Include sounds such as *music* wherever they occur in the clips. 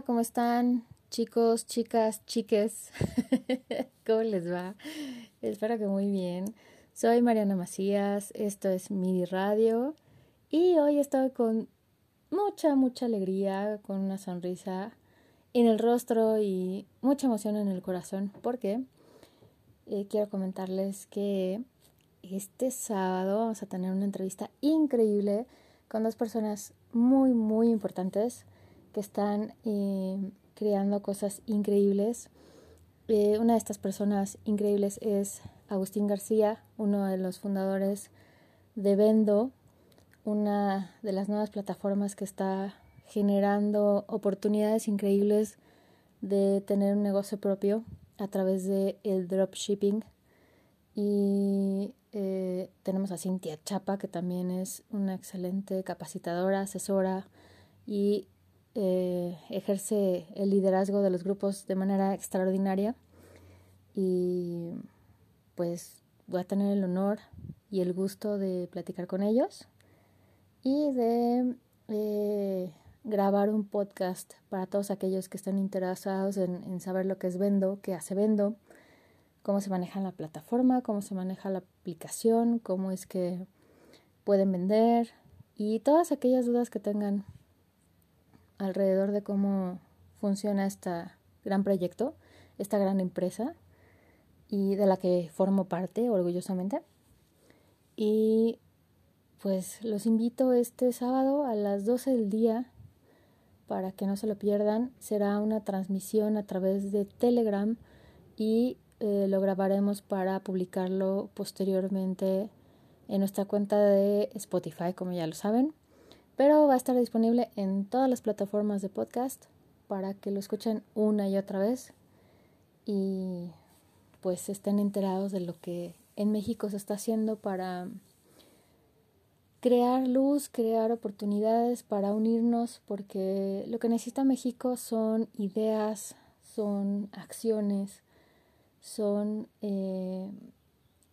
¿cómo están? Chicos, chicas, chiques. *laughs* ¿Cómo les va? Espero que muy bien. Soy Mariana Macías, esto es MIDI Radio y hoy estoy con mucha, mucha alegría, con una sonrisa en el rostro y mucha emoción en el corazón porque eh, quiero comentarles que este sábado vamos a tener una entrevista increíble con dos personas muy, muy importantes que están eh, creando cosas increíbles. Eh, una de estas personas increíbles es Agustín García, uno de los fundadores de Vendo, una de las nuevas plataformas que está generando oportunidades increíbles de tener un negocio propio a través de el dropshipping y eh, tenemos a Cintia Chapa que también es una excelente capacitadora, asesora y eh, ejerce el liderazgo de los grupos de manera extraordinaria y pues voy a tener el honor y el gusto de platicar con ellos y de eh, grabar un podcast para todos aquellos que estén interesados en, saber lo que es Vendo, qué hace Vendo, cómo se maneja la plataforma, cómo se maneja la aplicación, cómo es que pueden vender y todas aquellas dudas que tengan alrededor de cómo funciona este gran proyecto, esta gran empresa y de la que formo parte orgullosamente. Y pues los invito este sábado a las 12 del día para que no se lo pierdan. Será una transmisión a través de Telegram y eh, lo grabaremos para publicarlo posteriormente en nuestra cuenta de Spotify, como ya lo saben pero va a estar disponible en todas las plataformas de podcast para que lo escuchen una y otra vez y pues estén enterados de lo que en México se está haciendo para crear luz, crear oportunidades para unirnos, porque lo que necesita México son ideas, son acciones, son eh,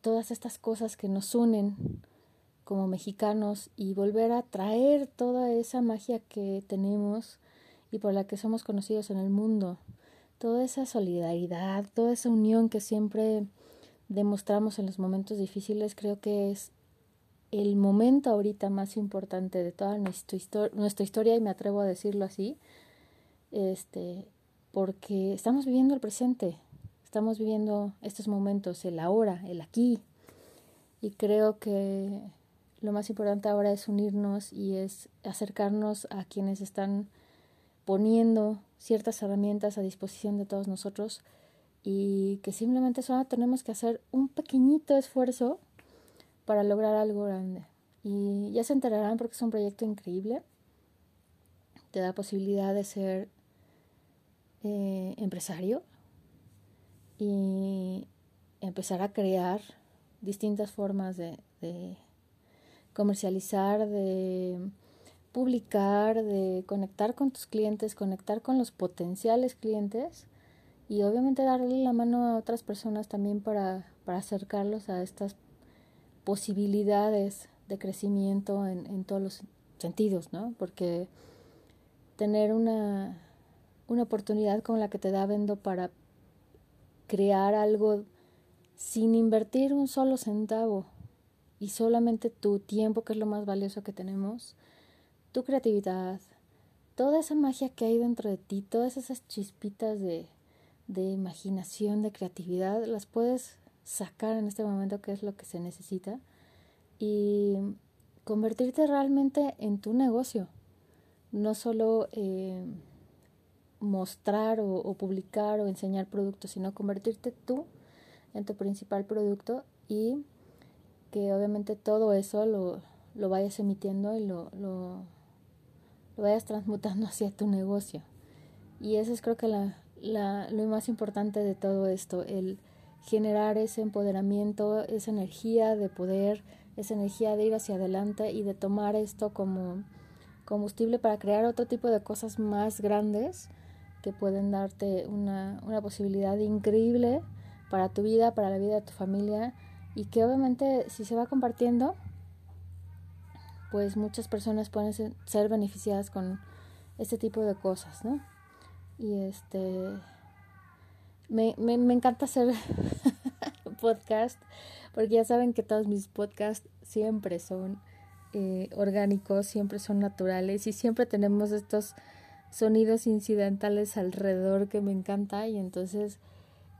todas estas cosas que nos unen como mexicanos y volver a traer toda esa magia que tenemos y por la que somos conocidos en el mundo. Toda esa solidaridad, toda esa unión que siempre demostramos en los momentos difíciles, creo que es el momento ahorita más importante de toda nuestra, nuestra historia y me atrevo a decirlo así, este, porque estamos viviendo el presente, estamos viviendo estos momentos, el ahora, el aquí, y creo que lo más importante ahora es unirnos y es acercarnos a quienes están poniendo ciertas herramientas a disposición de todos nosotros y que simplemente solo tenemos que hacer un pequeñito esfuerzo para lograr algo grande. Y ya se enterarán porque es un proyecto increíble. Te da posibilidad de ser eh, empresario y empezar a crear distintas formas de comercializar, de publicar, de conectar con tus clientes, conectar con los potenciales clientes y obviamente darle la mano a otras personas también para, para acercarlos a estas posibilidades de crecimiento en, en todos los sentidos, ¿no? Porque tener una, una oportunidad como la que te da Vendo para crear algo sin invertir un solo centavo y solamente tu tiempo, que es lo más valioso que tenemos, tu creatividad, toda esa magia que hay dentro de ti, todas esas chispitas de, de imaginación, de creatividad, las puedes sacar en este momento, que es lo que se necesita, y convertirte realmente en tu negocio. No solo eh, mostrar o, o, publicar o enseñar productos, sino convertirte tú en tu principal producto y que obviamente todo eso lo, lo vayas emitiendo y lo, lo, lo, vayas transmutando *laughs* hacia tu negocio. Y eso es creo que la, la, lo más importante de todo esto, el generar ese empoderamiento, esa energía de poder, esa energía de ir hacia adelante y de tomar esto como combustible para crear otro tipo de cosas más grandes que pueden darte una, una posibilidad increíble para tu vida, para la vida de tu familia y que obviamente si se va compartiendo, pues muchas personas pueden ser beneficiadas con este tipo de cosas, ¿no? y este me, me, encanta hacer *laughs* podcast porque ya saben que todos mis podcasts siempre son eh, orgánicos, siempre son naturales y siempre tenemos estos sonidos incidentales alrededor que me encanta y entonces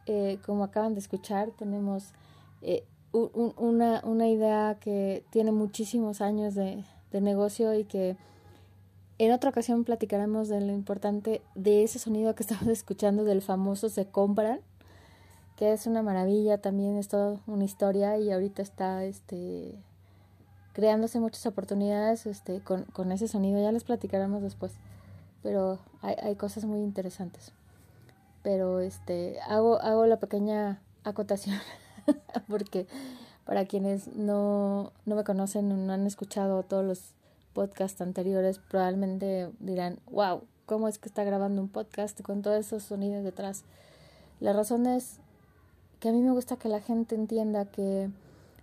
eh, como acaban de escuchar tenemos eh, una, una idea que tiene muchísimos años de, de negocio y que en otra ocasión platicaremos de lo importante de ese sonido que *laughs* estamos escuchando del famoso se compran, que es una maravilla, también es toda una historia y ahorita está este creándose muchas oportunidades este con, con ese sonido, ya les platicaremos después, pero hay, hay cosas muy interesantes. Pero este hago hago la pequeña acotación *laughs* *laughs* porque para quienes no, no me conocen o no han escuchado todos los podcasts anteriores, probablemente dirán, wow, ¿cómo es que está grabando un podcast con todos esos sonidos detrás? La razón es que a mí me gusta que la gente entienda que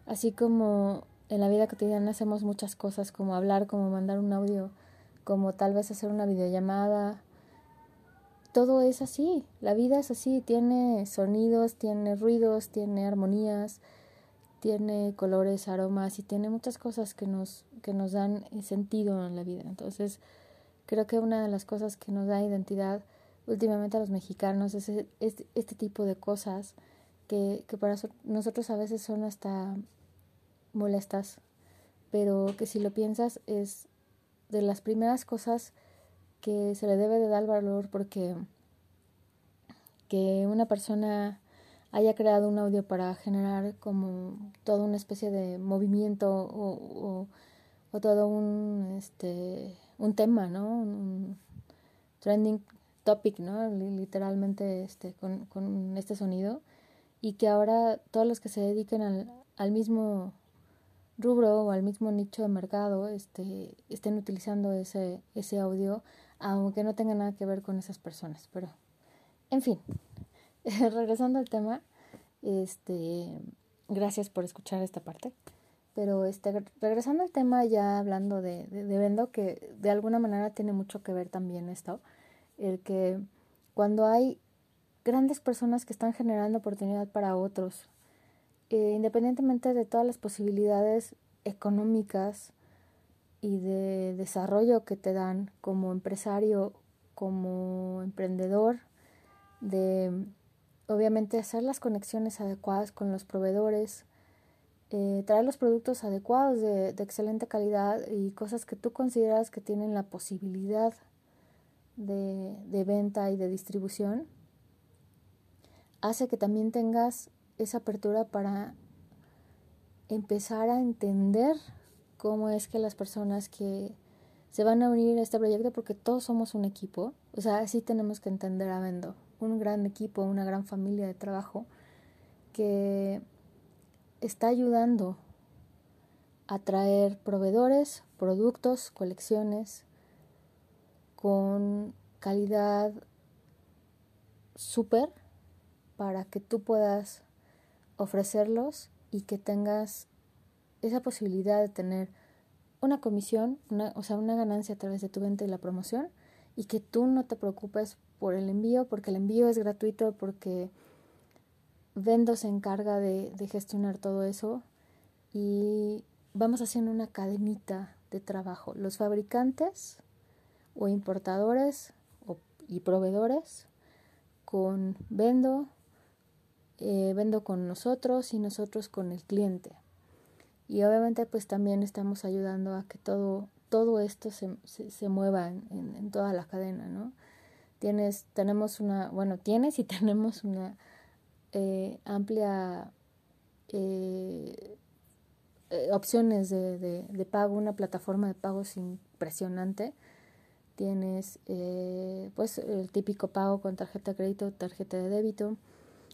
así como en la vida cotidiana hacemos muchas cosas como hablar, como mandar un audio, como tal vez hacer una videollamada, todo es así, la vida es así, tiene sonidos, tiene ruidos, tiene armonías, tiene colores, aromas y tiene muchas cosas que nos, que nos dan sentido en la vida. Entonces, creo que una de las cosas que nos da identidad últimamente a los mexicanos es, este tipo de cosas que, que para nosotros a veces son hasta molestas, pero que si lo piensas es de las primeras cosas que se le debe de dar valor porque que una persona haya creado un audio para generar como toda una especie de movimiento o, o, todo un este un tema no un, trending topic no literalmente este con, con este sonido. Y que ahora todos los que se dediquen al, al mismo rubro o al mismo nicho de mercado este estén utilizando ese ese audio aunque no tenga nada que ver con esas personas pero en fin *laughs* regresando al tema, este, gracias por escuchar esta parte. Pero este, regresando al tema, ya hablando de, de, Vendo, que de alguna manera tiene mucho que ver también esto, el que cuando hay grandes personas que están generando oportunidad para otros, eh, independientemente de todas las posibilidades económicas y de desarrollo que te dan como empresario, como emprendedor, de obviamente hacer las conexiones adecuadas con los proveedores, eh, traer los productos adecuados de, excelente calidad y cosas que tú consideras que tienen la posibilidad de, de venta y de distribución, hace que también tengas esa apertura para empezar a entender cómo es que las personas que se van a unir a este proyecto, porque todos somos un equipo, o sea, así tenemos que entender a Vendo un gran equipo, una gran familia de trabajo que está ayudando a traer proveedores, productos, colecciones con calidad súper para que tú puedas ofrecerlos y que tengas esa posibilidad de tener una comisión, una, o sea, una ganancia a través de tu venta y la promoción y que tú no te preocupes por el envío, porque el envío es gratuito, porque Vendo se encarga de, gestionar todo eso y vamos haciendo una cadenita de trabajo. Los fabricantes o importadores y proveedores con Vendo, eh, Vendo con nosotros y nosotros con el cliente. Y obviamente pues también estamos ayudando a que todo, todo esto se, se, mueva en, en, toda la cadena, ¿no? tienes, tenemos una, bueno, tienes y *laughs* tenemos una eh, amplia eh, eh, opciones de, de, de, pago, una plataforma de pagos impresionante. Tienes pues el típico pago con tarjeta de crédito, tarjeta de débito,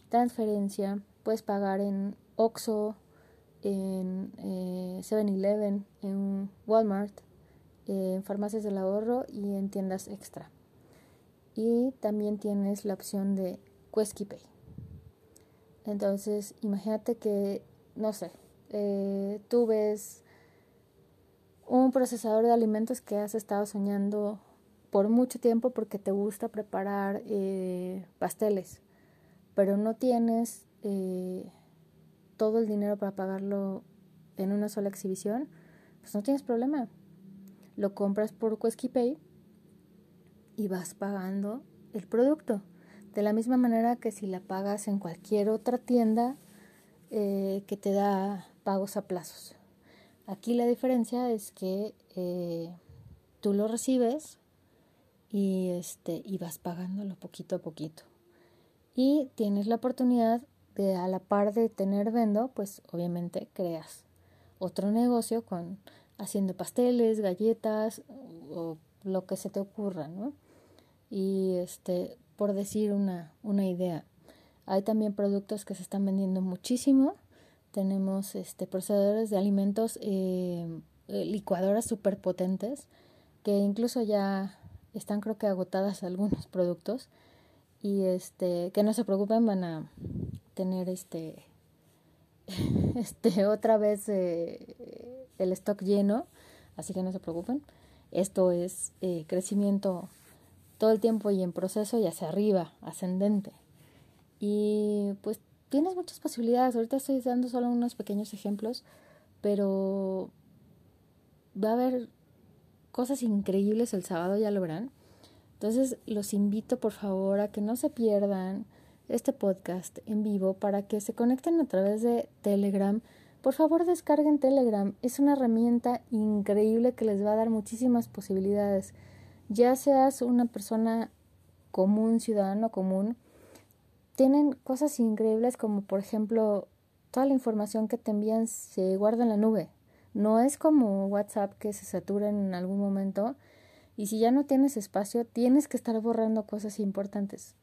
transferencia, puedes pagar en Oxxo, en 7-Eleven, en Walmart, en farmacias del ahorro y en tiendas extra y también tienes la opción de Pay. Entonces, imagínate que, no sé, eh, tú ves un procesador de alimentos que has estado soñando por mucho tiempo porque te gusta preparar eh, pasteles, pero no tienes eh, todo el dinero para pagarlo en una sola exhibición, pues no tienes problema. Lo compras por Pay y vas pagando el producto. De la misma manera que si la pagas en cualquier otra tienda eh, que te da pagos a plazos. Aquí la diferencia es que eh, tú lo recibes y, este, y vas pagándolo poquito a poquito. Y tienes la oportunidad de a la par de tener vendo, pues obviamente creas otro negocio con haciendo pasteles, galletas o lo que se te ocurra, ¿no? Y este, por decir una, una idea. Hay también productos que se están vendiendo muchísimo. Tenemos este, procesadores de alimentos, eh, licuadoras súper potentes, que incluso ya están creo que agotadas algunos productos. Y este, que no se preocupen, van a tener este, *laughs* este otra vez eh, el stock lleno, así que no se preocupen. Esto es crecimiento todo el tiempo y en proceso y hacia arriba, ascendente. Y pues tienes muchas posibilidades. Ahorita estoy dando solo unos pequeños ejemplos, pero va a haber cosas increíbles el sábado, ya lo verán. Entonces los invito por favor a que no se pierdan este podcast en vivo para que se conecten a través de Telegram. Por favor descarguen Telegram. Es una herramienta increíble que les va a dar muchísimas posibilidades. Ya seas una persona común, ciudadano común, tienen cosas increíbles como por ejemplo toda la información que te envían se guarda en la nube. No es como WhatsApp que se satura en algún momento y si ya no tienes espacio tienes que estar borrando cosas importantes.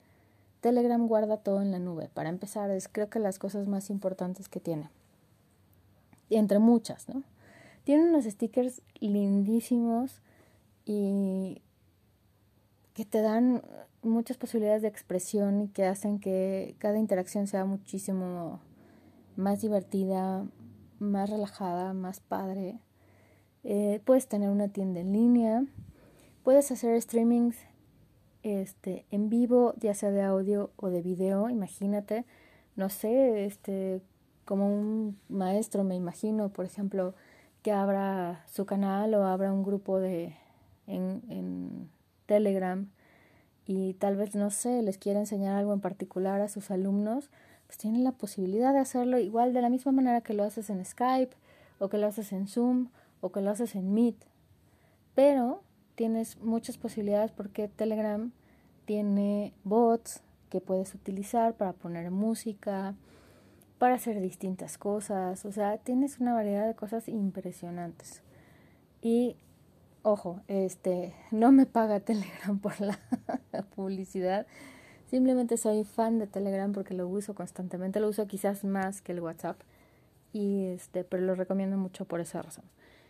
Telegram guarda todo en la nube. Para empezar, es creo que las cosas más importantes que tiene. Y entre muchas, ¿no? Tiene unos stickers lindísimos y que te dan muchas posibilidades de expresión y que hacen que cada interacción sea muchísimo más divertida, más relajada, más padre. Eh, puedes tener una tienda en línea, puedes hacer streamings este, en vivo, ya sea de audio o de video, imagínate, no sé, este, como un maestro, me imagino, por ejemplo, que abra su canal o abra un grupo de en, en Telegram y tal vez, no sé, les quiere enseñar algo en particular a sus alumnos, pues tienen la posibilidad de hacerlo igual de la misma manera que lo haces en Skype o que lo haces en Zoom o que lo haces en Meet. Pero tienes muchas posibilidades porque Telegram tiene bots que puedes utilizar para poner música, para hacer distintas cosas, o sea, tienes una variedad de cosas impresionantes. Y ojo, este, no me paga Telegram *laughs* por la publicidad. Simplemente soy fan de Telegram porque lo uso constantemente, lo uso quizás más que el WhatsApp y este, pero lo recomiendo mucho por esa razón.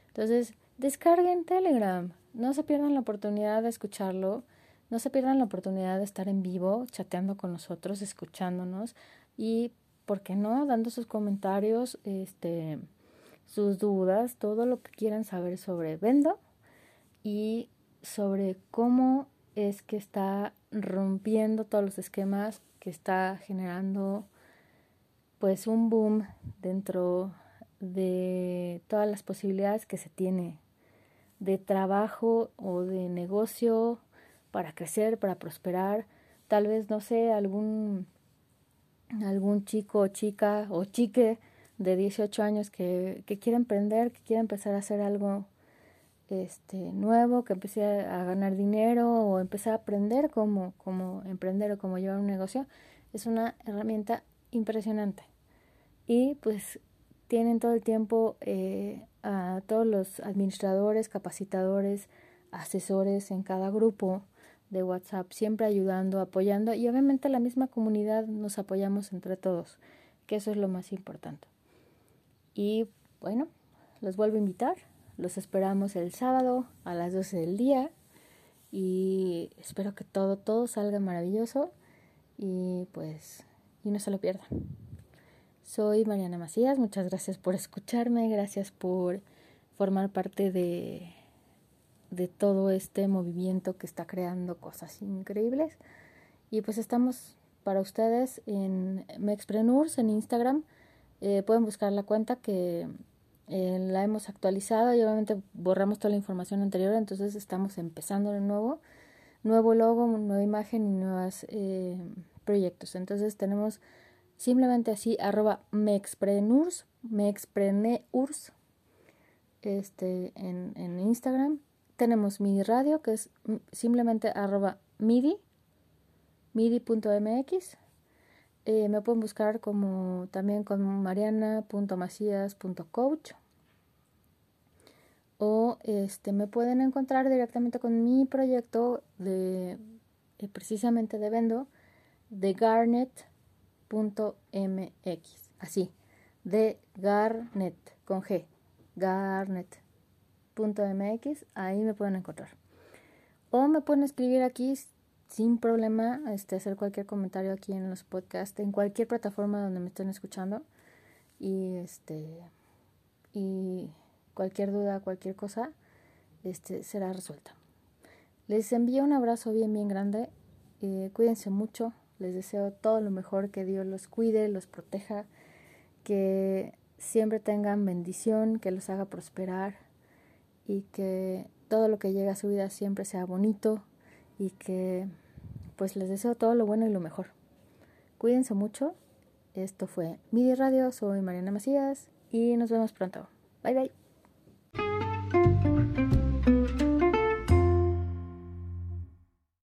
Entonces, descarguen Telegram, no se pierdan la oportunidad de escucharlo, no se pierdan la oportunidad de estar en vivo, chateando con nosotros, escuchándonos y, ¿por qué no?, dando sus comentarios, este, sus dudas, todo lo que quieran saber sobre Vendo y sobre cómo es que está rompiendo todos los esquemas, que está generando pues un boom dentro de todas las posibilidades que se tiene de trabajo o de negocio para crecer, para prosperar. Tal vez, no sé, algún, algún chico o chica o chique de 18 años que, que quiera emprender, que quiera empezar a hacer algo este, nuevo, que empecé a ganar dinero o empecé a aprender cómo, cómo emprender o cómo llevar un negocio, es una herramienta impresionante. Y pues tienen todo el tiempo eh, a todos los administradores, capacitadores, asesores en cada grupo de WhatsApp, siempre ayudando, apoyando y obviamente la misma comunidad nos apoyamos entre todos, que eso es lo más importante. Y bueno, los vuelvo a invitar los esperamos el sábado a las 12 del día y espero que todo, todo salga maravilloso y pues, y no se lo pierdan. Soy Mariana Macías, muchas gracias por escucharme, gracias por formar parte de, de todo este movimiento que está creando cosas increíbles. Y pues estamos para ustedes en Mexpreneurs en Instagram. Eh, pueden buscar la cuenta que eh, la hemos actualizado y obviamente borramos toda la información anterior, entonces estamos empezando de nuevo. Nuevo logo, nueva imagen y nuevos eh, proyectos. Entonces tenemos simplemente así arroba mexpreneurs, mexpreneurs este, en, en Instagram. Tenemos MIDI Radio, que es simplemente arroba MIDI, midi.mx. Eh, me pueden buscar como también con mariana.macías.coach o este me pueden encontrar directamente con mi proyecto de eh, precisamente de vendo de garnet.mx así de garnet con g garnet.mx ahí me pueden encontrar o me pueden escribir aquí sin problema este, hacer cualquier comentario aquí en los podcasts, en cualquier plataforma donde me estén escuchando. Y este y cualquier duda, cualquier cosa, este, será resuelta. Les envío un abrazo bien, bien grande. Eh, cuídense mucho. Les deseo todo lo mejor, que Dios los cuide, los proteja, que siempre tengan bendición, que los haga prosperar y que todo lo que llegue a su vida siempre sea bonito y que pues les deseo todo lo bueno y lo mejor. Cuídense mucho. Esto fue Midi Radio, soy Mariana Macías y nos vemos pronto. Bye bye.